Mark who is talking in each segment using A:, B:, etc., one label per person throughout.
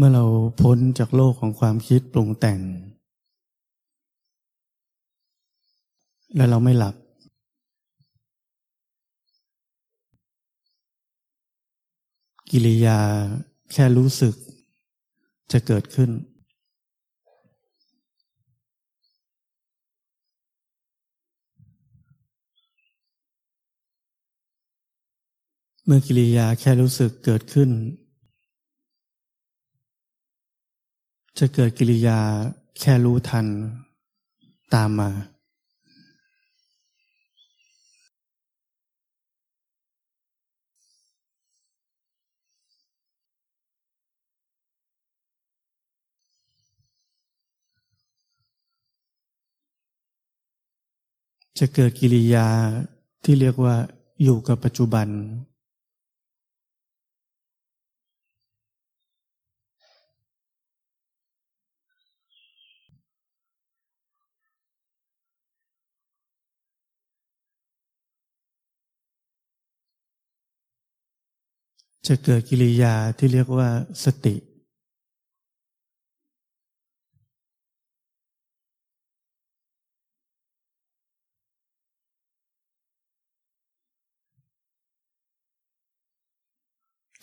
A: เมื่อเราพ้นจากโลกของความคิดปรุงแต่ง และเราไม่หลับ กิริยาแค่รู้สึกจะเกิดขึ้น เมื่อกิริยาแค่รู้สึกเกิดขึ้น จะเกิดกิริยาแค่รู้ทันตามมา จะเกิดกิริยาที่เรียกว่าอยู่กับปัจจุบัน จะเกิดกิริยาที่เรียกว่าสติ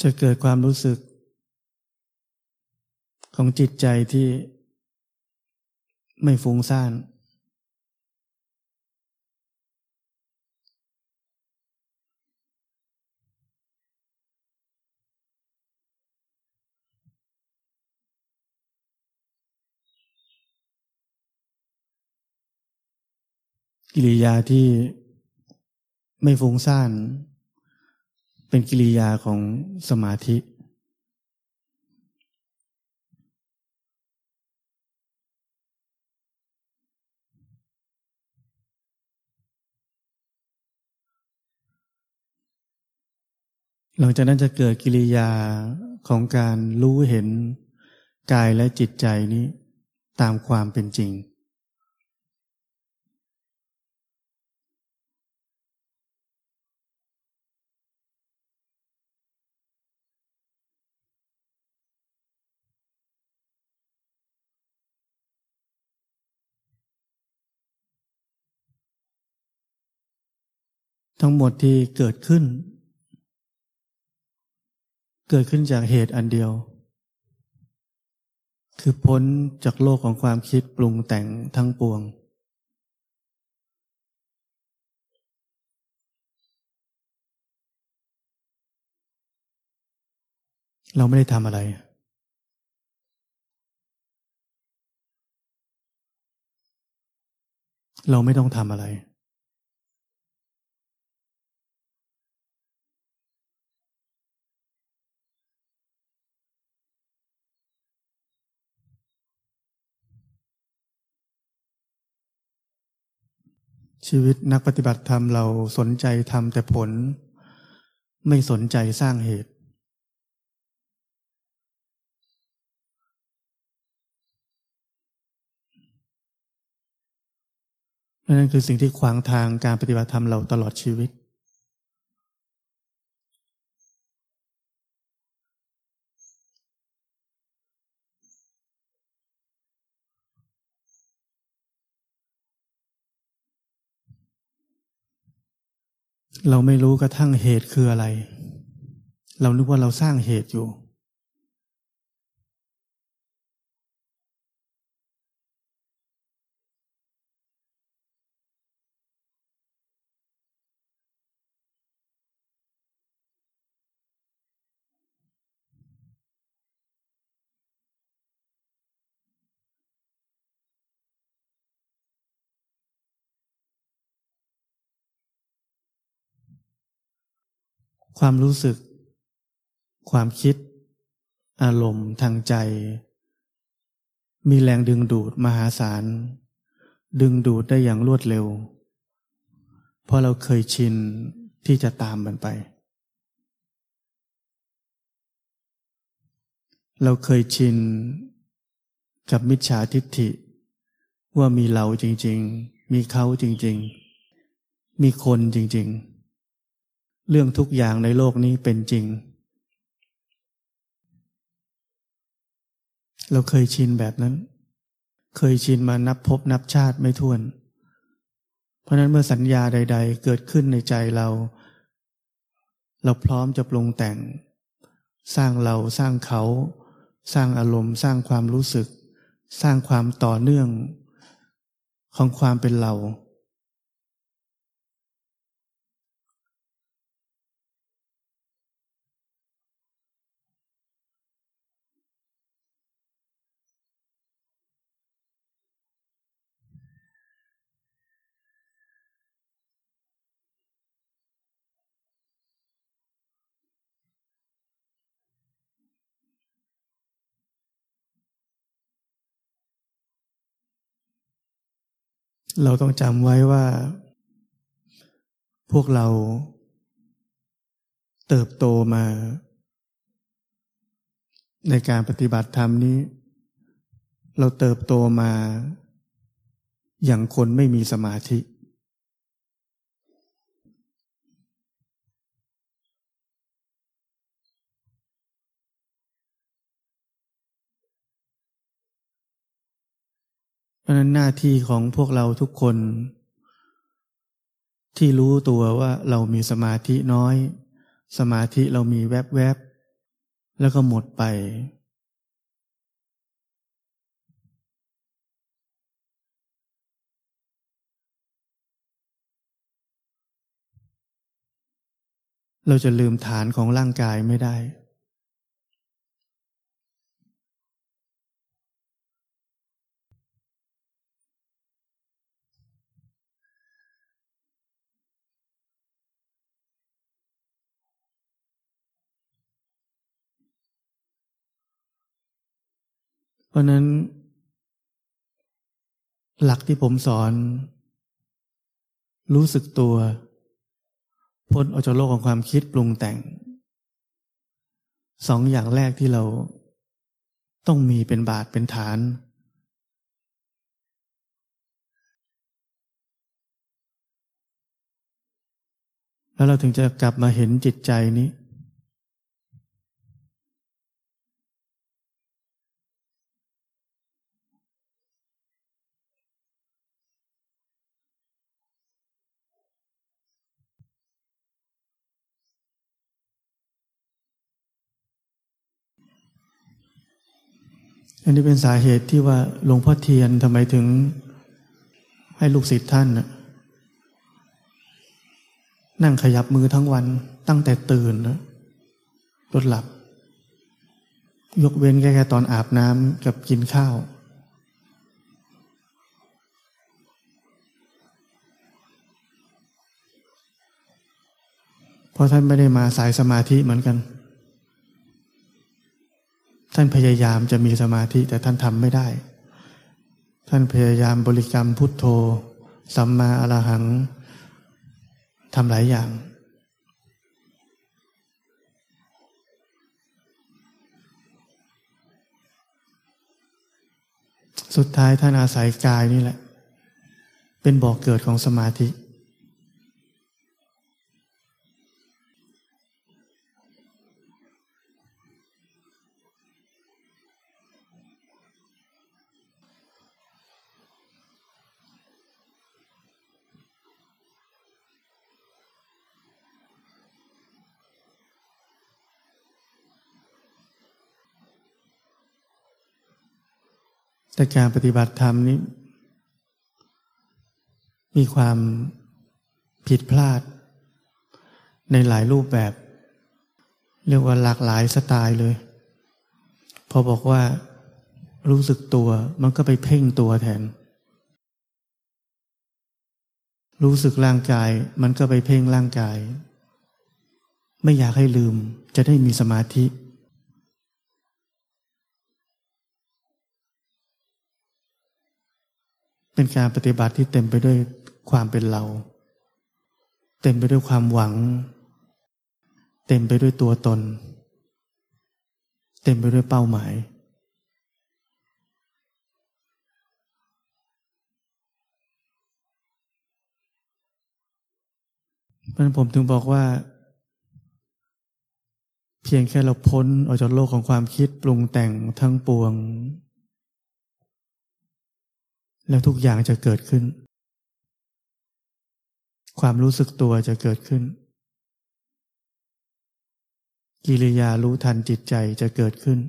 A: จะเกิดความรู้สึก ของจิตใจที่ไม่ฟุ้งซ่าน กิริยาที่ไม่ฟุ้งซ่าน เป็นกิริยาของสมาธิ หลังจากนั้นจะเกิดกิริยาของการรู้เห็นกายและจิตใจนี้ตามความเป็นจริง ทั้งหมดที่เกิดขึ้น เกิดขึ้นจากเหตุอันเดียว คือพ้นจากโลกของความคิดปรุงแต่งทั้งปวง เราไม่ได้ทำอะไรเราไม่ต้องทำอะไร ชีวิตนักปฏิบัติธรรมเราสนใจทำแต่ผล ไม่สนใจสร้างเหตุ นั่นคือสิ่งที่ขวางทางการปฏิบัติธรรมเราตลอดชีวิต เราไม่รู้กระทั่งเหตุคืออะไร เรานึกว่าเราสร้างเหตุอยู่ ความรู้สึก ความคิด อารมณ์ทางใจ มีแรงดึงดูดมหาศาล ดึงดูดได้อย่างรวดเร็ว เพราะเราเคยชินที่จะตามมันไป เราเคยชินกับมิจฉาทิฏฐิ ว่ามีเราจริง ๆ มีเขาจริง ๆ มีคนจริง ๆ เรื่องทุกอย่างในโลกนี้เป็นจริง เราเคยชินแบบนั้น เคยชินมานับพบนับชาติไม่ท้วน เพราะนั้นเมื่อสัญญาใด ๆ เกิดขึ้นในใจเรา เราพร้อมจะปรุงแต่ง สร้างเราสร้างเขา สร้างอารมณ์ สร้างความรู้สึก สร้างความต่อเนื่องของความเป็นเรา เราต้องจำไว้ว่า พวกเราเติบโตมา ในการปฏิบัติธรรมนี้ เราเติบโตมา อย่างคนไม่มีสมาธิเพราะนั้นหน้าที่ของพวกเราทุกคน ที่รู้ตัวว่าเรามีสมาธิน้อย สมาธิเรามีแวบๆแล้วก็หมดไป เราจะลืมฐานของร่างกายไม่ได้ ราะนั้น หลักที่ผมสอน รู้สึกตัวพ้นออกจากโลกของความคิดปรุงแต่ง สองอย่างแรกที่เราต้องมีเป็นบาทเป็นฐาน แล้วเราถึงจะกลับมาเห็นจิตใจนี้ อันนี้เป็นสาเหตุที่ว่าหลวงพ่อเทียนทำไมถึงให้ลูกศิษย์ท่านนะนั่งขยับมือทั้งวันตั้งแต่ตื่นนะรถหลับ ยกเว้นแค่ตอนอาบน้ำกับกินข้าว เพราะท่านไม่ได้มาสายสมาธิเหมือนกัน ท่านพยายามจะมีสมาธิแต่ท่านทำไม่ได้ ท่านพยายามบริกรรมพุทโธ สัมมาอรหังทำหลายอย่าง สุดท้ายท่านอาศัยกายนี่แหละ เป็นบอกเกิดของสมาธิ แต่การปฏิบัติธรรมนี้ มีความผิดพลาด ในหลายรูปแบบ เรียกว่าหลากหลายสไตล์เลย พอบอกว่ารู้สึกตัวมันก็ไปเพ่งตัวแทน รู้สึกร่างกาย มันก็ไปเพ่งร่างกาย ไม่อยากให้ลืมจะได้มีสมาธิ เป็นการปฏิบัติที่เต็มไปด้วยความเป็นเรา เต็มไปด้วยความหวัง เต็มไปด้วยตัวตน เต็มไปด้วยเป้าหมาย เพราะนั้นผมถึงบอกว่า เพียงแค่เราพ้นออกจากโลกของความคิดปรุงแต่งทั้งปวง แล้วทุกอย่างจะเกิดขึ้น ความรู้สึกตัวจะเกิดขึ้น กิริยารู้ทันจิตใจจะเกิดขึ้น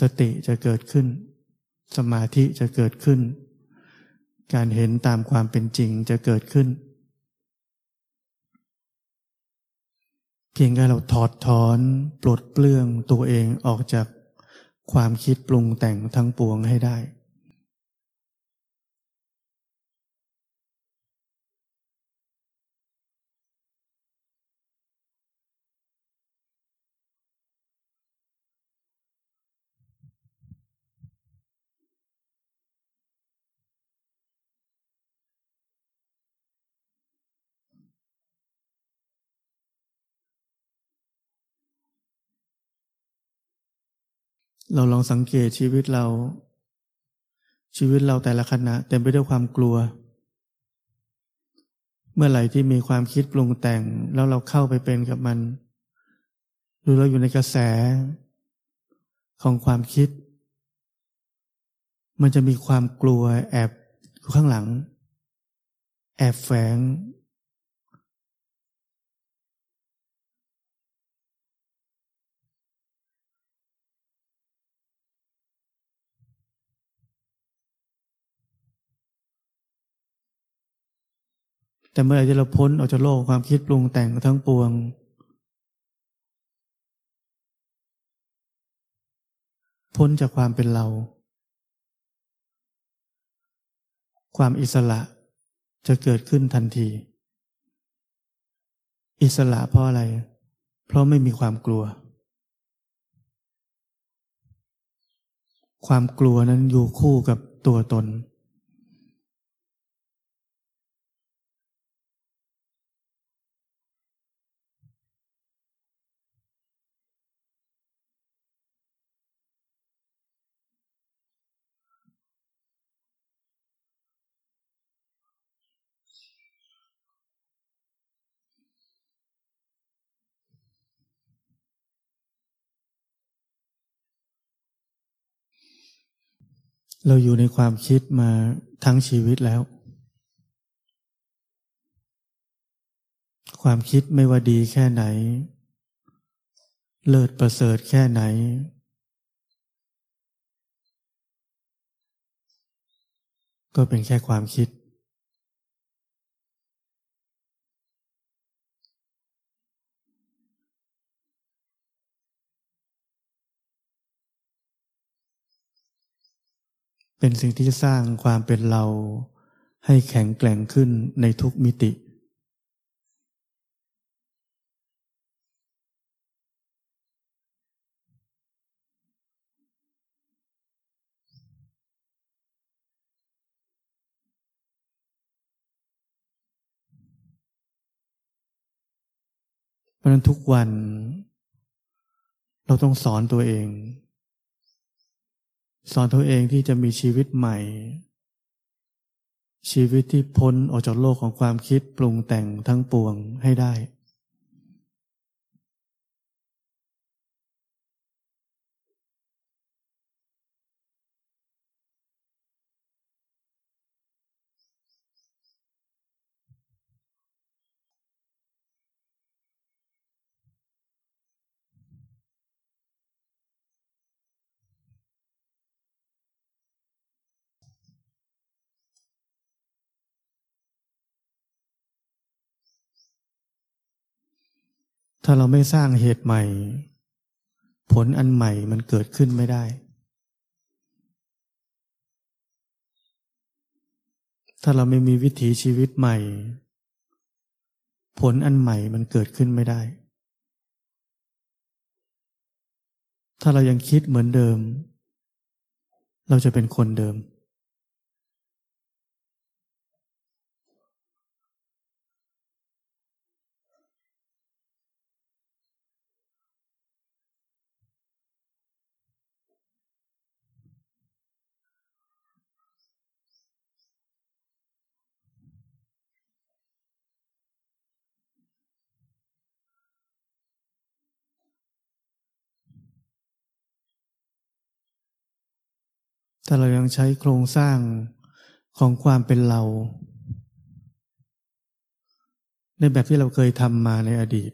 A: สติจะเกิดขึ้น สมาธิจะเกิดขึ้น การเห็นตามความเป็นจริงจะเกิดขึ้น เพียงแค่เราถอดถอน ปลดเปลื้องตัวเองออกจากความคิดปรุงแต่งทั้งปวงให้ได้ เราลองสังเกตชีวิตเรา ชีวิตเราแต่ละขณะเต็มไปด้วยความกลัว เมื่อไหร่ที่มีความคิดปรุงแต่งแล้วเราเข้าไปเป็นกับมัน หรือเราอยู่ในกระแสของความคิด มันจะมีความกลัวแอบอยู่ข้างหลัง แอบแฝง แต่เมื่อไรที่เราพ้นออกจากโลกความคิดปรุงแต่งทั้งปวง พ้นจากความเป็นเรา ความอิสระจะเกิดขึ้นทันที อิสระเพราะอะไร เพราะไม่มีความกลัว ความกลัวนั้นอยู่คู่กับตัวตน เราอยู่ในความคิดมาทั้งชีวิตแล้ว ความคิดไม่ว่าดีแค่ไหน เลิศประเสริฐแค่ไหน ก็เป็นแค่ความคิด เป็นสิ่งที่จะสร้างความเป็นเราให้แข็งแกร่งขึ้นในทุกมิติ เพราะนั้นทุกวัน เราต้องสอนตัวเอง สอนตัวเองที่จะมีชีวิตใหม่ ชีวิตที่พ้นออกจากโลกของความคิดปรุงแต่งทั้งปวงให้ได้ ถ้าเราไม่สร้างเหตุใหม่ ผลอันใหม่มันเกิดขึ้นไม่ได้ ถ้าเราไม่มีวิถีชีวิตใหม่ ผลอันใหม่มันเกิดขึ้นไม่ได้ ถ้าเรายังคิดเหมือนเดิม เราจะเป็นคนเดิม แต่เรายังใช้โครงสร้างของความเป็นเรา ในแบบที่เราเคยทำมาในอดีต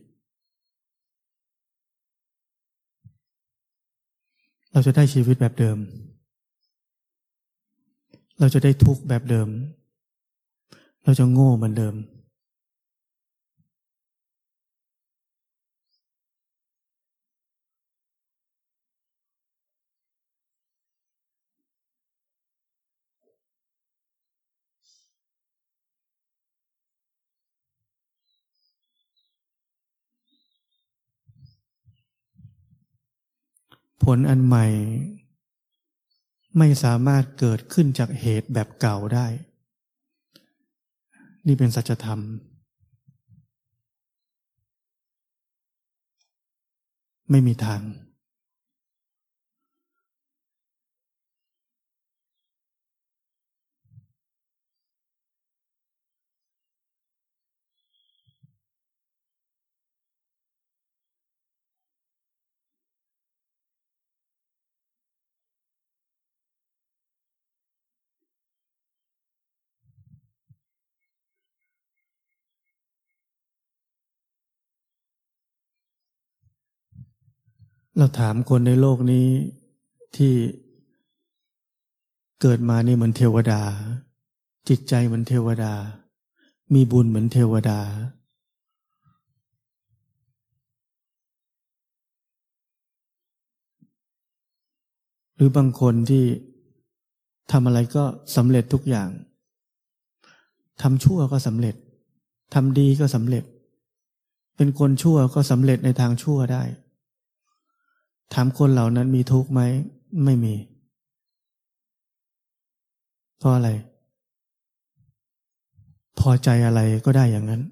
A: เราจะได้ชีวิตแบบเดิม เราจะได้ทุกข์แบบเดิม เราจะโง่เหมือนเดิม ผลอันใหม่ ไม่สามารถเกิดขึ้นจากเหตุแบบเก่าได้ นี่เป็นสัจธรรม ไม่มีทาง เราถามคนในโลกนี้ที่เกิดมานี่เหมือนเทวดา จิตใจเหมือนเทวดา มีบุญเหมือนเทวดา หรือบางคนที่ทำอะไรก็สำเร็จทุกอย่างทำชั่วก็สำเร็จทำดีก็สำเร็จ เป็นคนชั่วก็สำเร็จในทางชั่วได้ ถามคนเหล่านั้นมีทุกข์ไหม ไม่มี เพราะอะไร พอใจอะไรก็ได้อย่างนั้น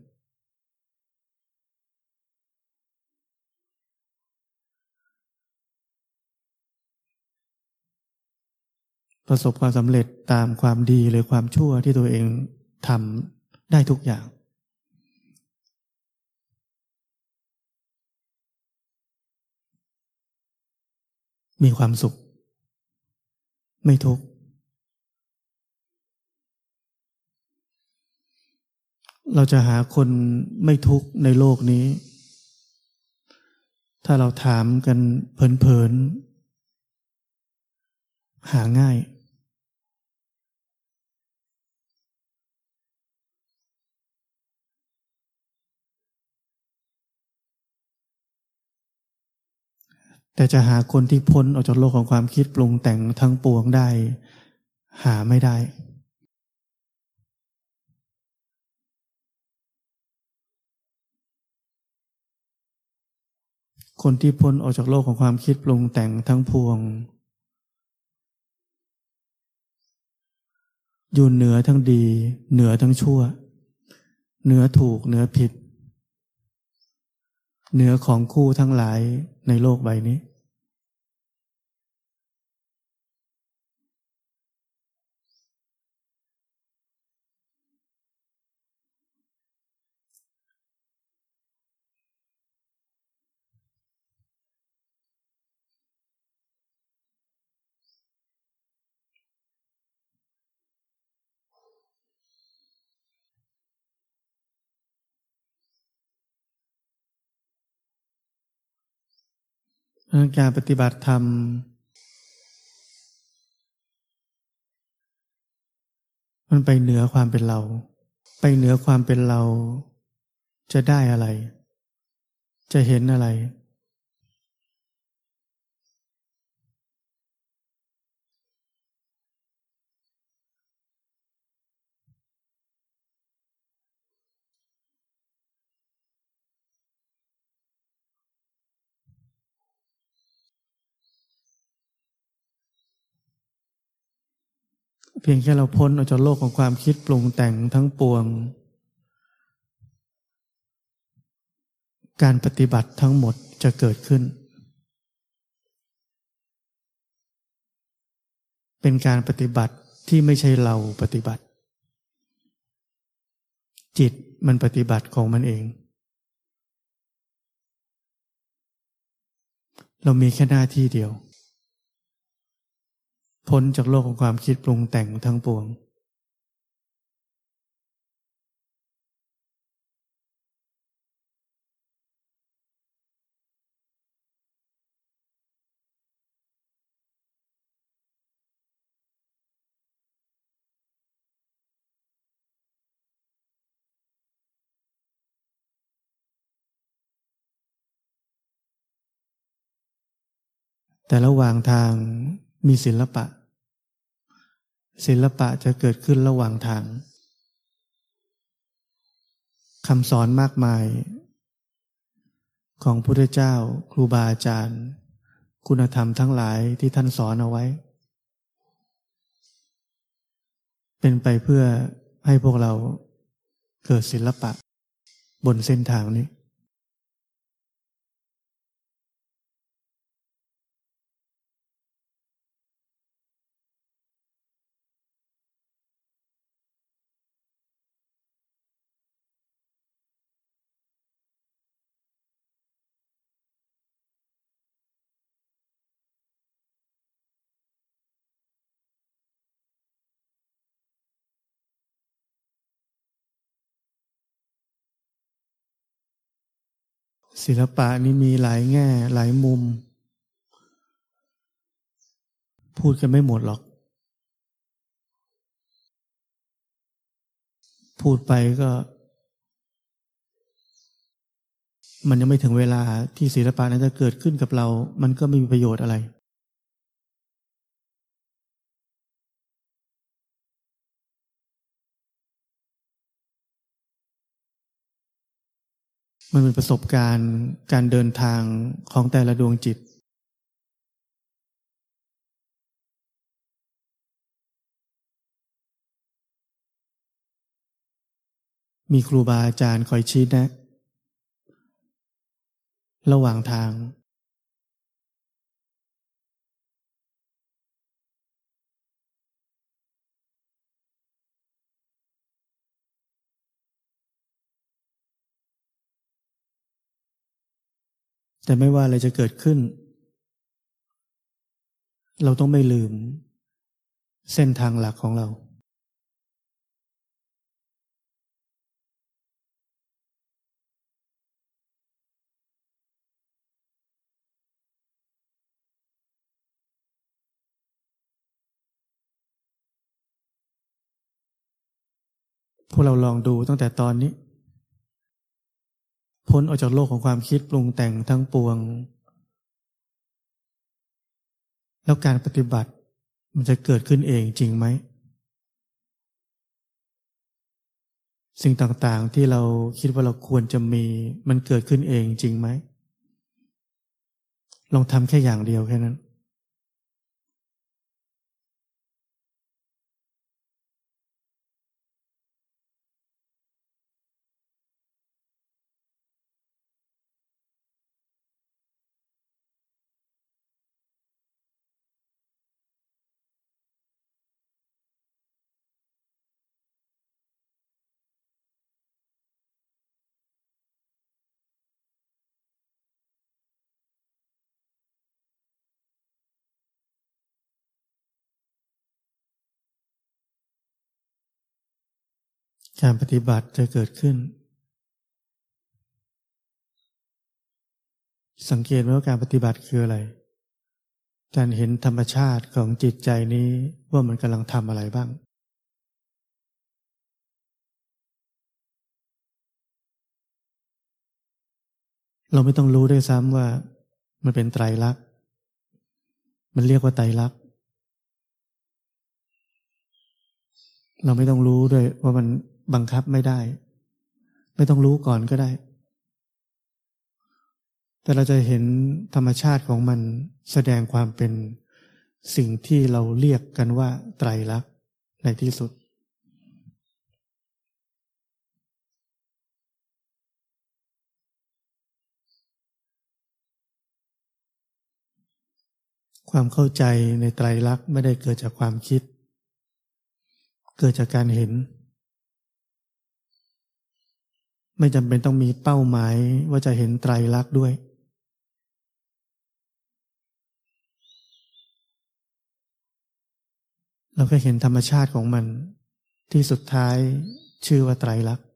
A: ประสบความสำเร็จตามความดีหรือความชั่วที่ตัวเองทำได้ทุกอย่าง มีความสุข ไม่ทุกข์เราจะหาคนไม่ทุกข์ในโลกนี้ ถ้าเราถามกันเพลินๆหาง่าย แต่จะหาคนที่พ้นออกจากโลกของความคิดปรุงแต่งทั้งปวงได้ หาไม่ได้ คนที่พ้นออกจากโลกของความคิดปรุงแต่งทั้งพวง อยู่เหนือทั้งดี เหนือทั้งชั่ว เหนือถูกเหนือผิด เหนือของคู่ทั้งหลาย ในโลกใบนี้ การปฏิบัติธรรม มันไปเหนือความเป็นเรา ไปเหนือความเป็นเรา จะได้อะไร จะเห็นอะไร เพียงแค่เราพ้นออกจากโลกของความคิดปรุงแต่งทั้งปวง การปฏิบัติทั้งหมดจะเกิดขึ้น เป็นการปฏิบัติที่ไม่ใช่เราปฏิบัติ จิตมันปฏิบัติของมันเอง เรามีแค่หน้าที่เดียว พ้นจากโลกของความคิดปรุงแต่งทั้งปวง แต่ระหว่างทาง มีศิลปะ ศิลปะจะเกิดขึ้นระหว่างทางคำสอนมากมาย ของพระพุทธเจ้าครูบาอาจารย์ คุณธรรมทั้งหลายที่ท่านสอนเอาไว้ เป็นไปเพื่อให้พวกเราเกิดศิลปะ บนเส้นทางนี้ ศิลปะนี่มีหลายแง่หลายมุม พูดกันไม่หมดหรอก พูดไปก็ มันยังไม่ถึงเวลาที่ศิลปะนั้นจะเกิดขึ้นกับเรา มันก็ไม่มีประโยชน์อะไร มันเป็นประสบการณ์การเดินทางของแต่ละดวงจิต มีครูบาอาจารย์คอยชี้แนะ ระหว่างทาง แต่ไม่ว่าอะไรจะเกิดขึ้น เราต้องไม่ลืม เส้นทางหลักของเราพวกเราลองดูตั้งแต่ตอนนี้ พ้นออกจากโลกของความคิดปรุงแต่งทั้งปวง แล้วการปฏิบัติมันจะเกิดขึ้นเองจริงไหม สิ่งต่างๆที่เราคิดว่าเราควรจะมี มันเกิดขึ้นเองจริงไหม ลองทำแค่อย่างเดียวแค่นั้น การปฏิบัติจะเกิดขึ้น สังเกตว่าการปฏิบัติคืออะไร การเห็นธรรมชาติของจิตใจนี้ว่ามันกำลังทำอะไรบ้าง เราไม่ต้องรู้ด้วยซ้ำว่ามันเป็นไตรลักษณ์ มันเรียกว่าไตรลักษณ์เราไม่ต้องรู้ด้วยว่ามัน บังคับไม่ได้ ไม่ต้องรู้ก่อนก็ได้ แต่เราจะเห็นธรรมชาติของมันแสดงความเป็นสิ่งที่เราเรียกกันว่าไตรลักษณ์ในที่สุด ความเข้าใจในไตรลักษณ์ไม่ได้เกิดจากความคิด เกิดจากการเห็น ไม่จำเป็นต้องมีเป้าหมายว่าจะเห็นไตรลักษณ์ด้วย เราก็เห็นธรรมชาติของมัน ที่สุดท้ายชื่อว่าไตรลักษณ์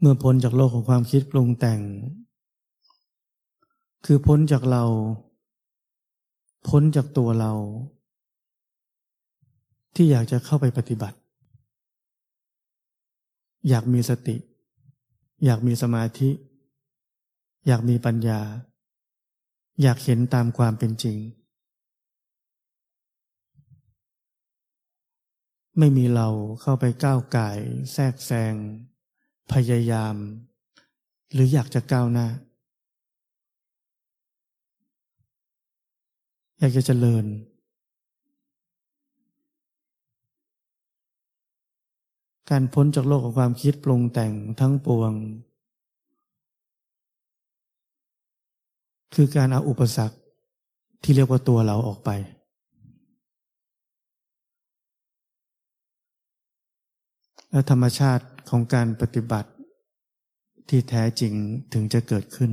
A: เมื่อพ้นจากโลกของความคิดปรุงแต่ง คือพ้นจากเรา พ้นจากตัวเรา ที่อยากจะเข้าไปปฏิบัติ อยากมีสติ อยากมีสมาธิ อยากมีปัญญา อยากเห็นตามความเป็นจริง ไม่มีเราเข้าไปก้าวไก่แทรกแซง พยายาม หรืออยากจะก้าวหน้า อยากจะเจริญ การพ้นจากโลกของความคิดปรุงแต่งทั้งปวง คือการเอาอุปสรรคที่เรียกว่าตัวเราออกไปและธรรมชาติ ของการปฏิบัติที่แท้จริงถึงจะเกิดขึ้น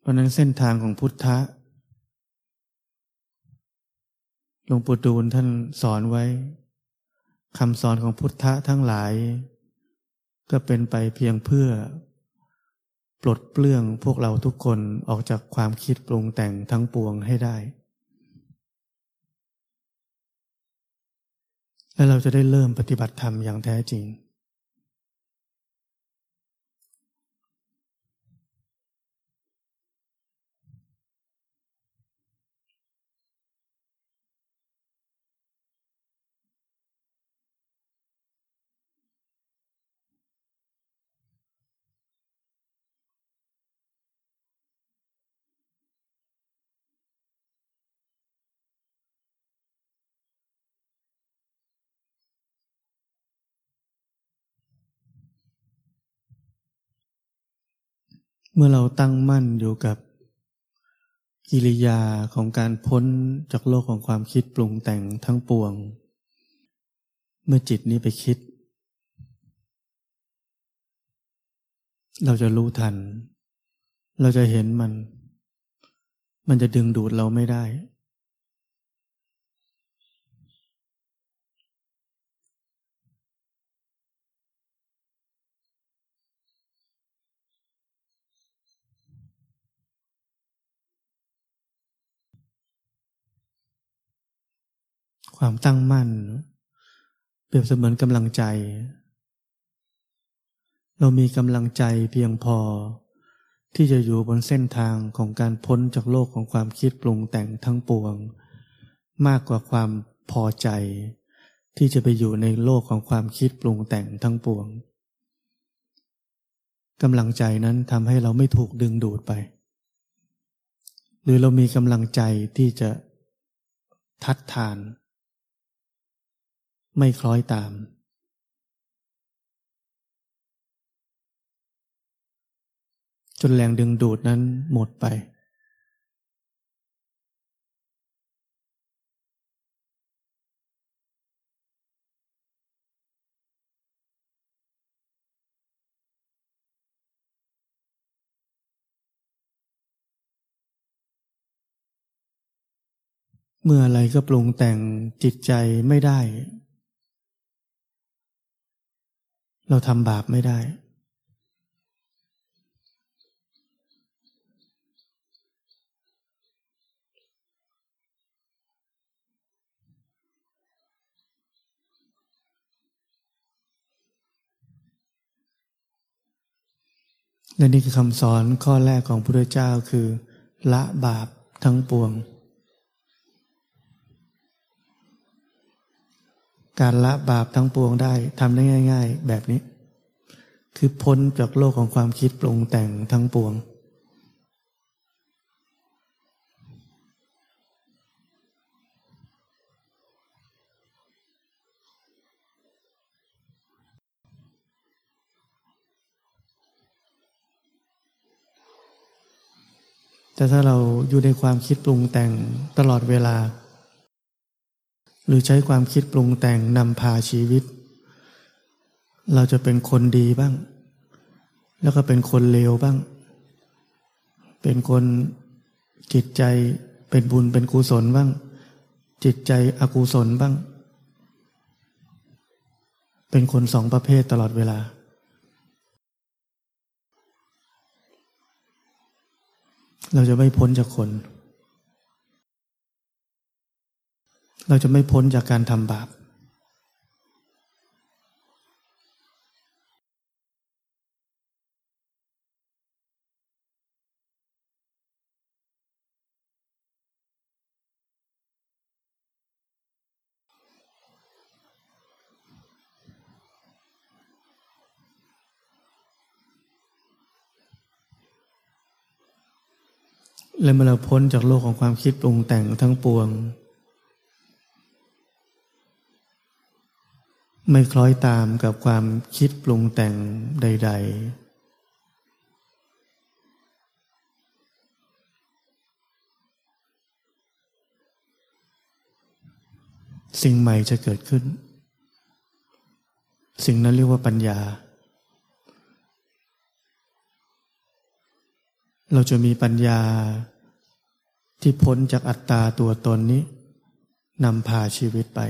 A: เพราะนั้นเส้นทางของพุทธะหลวงปู่ดูลท่านสอนไว้คำสอนของพุทธะทั้งหลาย ก็เป็นไปเพียงเพื่อ ปลดเปลื้องพวกเราทุกคนออกจากความคิดปรุงแต่งทั้งปวงให้ได้ และเราจะได้เริ่มปฏิบัติธรรมอย่างแท้จริง เมื่อเราตั้งมั่นอยู่กับกิริยาของการพ้นจากโลกของความคิดปรุงแต่งทั้งปวง เมื่อจิตนี้ไปคิด เราจะรู้ทัน เราจะเห็นมัน มันจะดึงดูดเราไม่ได้ ความตั้งมั่น เปรียบเสมือนกำลังใจ เรามีกำลังใจเพียงพอ ที่จะอยู่บนเส้นทางของการพ้นจากโลกของความคิดปรุงแต่งทั้งปวง มากกว่าความพอใจ ที่จะไปอยู่ในโลกของความคิดปรุงแต่งทั้งปวงกำลังใจนั้นทำให้เราไม่ถูกดึงดูดไป หรือเรามีกำลังใจที่จะทัดทาน ไม่คล้อยตาม จนแรงดึงดูดนั้นหมดไป เมื่ออะไรก็ปรุงแต่งจิตใจไม่ได้ เราทำบาปไม่ได้ และนี่คือคำสอนข้อแรกของพระพุทธเจ้าคือ ละบาปทั้งปวง พ การละบาปทั้งปวงได้ทำได้ง่าย ๆ แบบนี้ คือพ้นจากโลกของความคิดปรุงแต่งทั้งปวง แต่ถ้าเราอยู่ในความคิดปรุงแต่งตลอดเวลา หรือใช้ความคิดปรุงแต่งนำพาชีวิต เราจะเป็นคนดีบ้าง แล้วก็เป็นคนเลวบ้าง เป็นคนจิตใจเป็นบุญเป็นกุศลบ้าง จิตใจอกุศลบ้าง เป็นคนสองประเภทตลอดเวลา เราจะไม่พ้นจากคน เราจะไม่พ้นจากการทำบาปและเมื่อเราพ้นจากโลกของความคิดปรุงแต่งทั้งปวง ไม่คล้อยตามกับความคิดปรุงแต่งใด ๆสิ่งใหม่จะเกิดขึ้น สิ่งนั้นเรียกว่าปัญญา เราจะมีปัญญาที่พ้นจากอัตตาตัวตนนี้นำพาชีวิตไป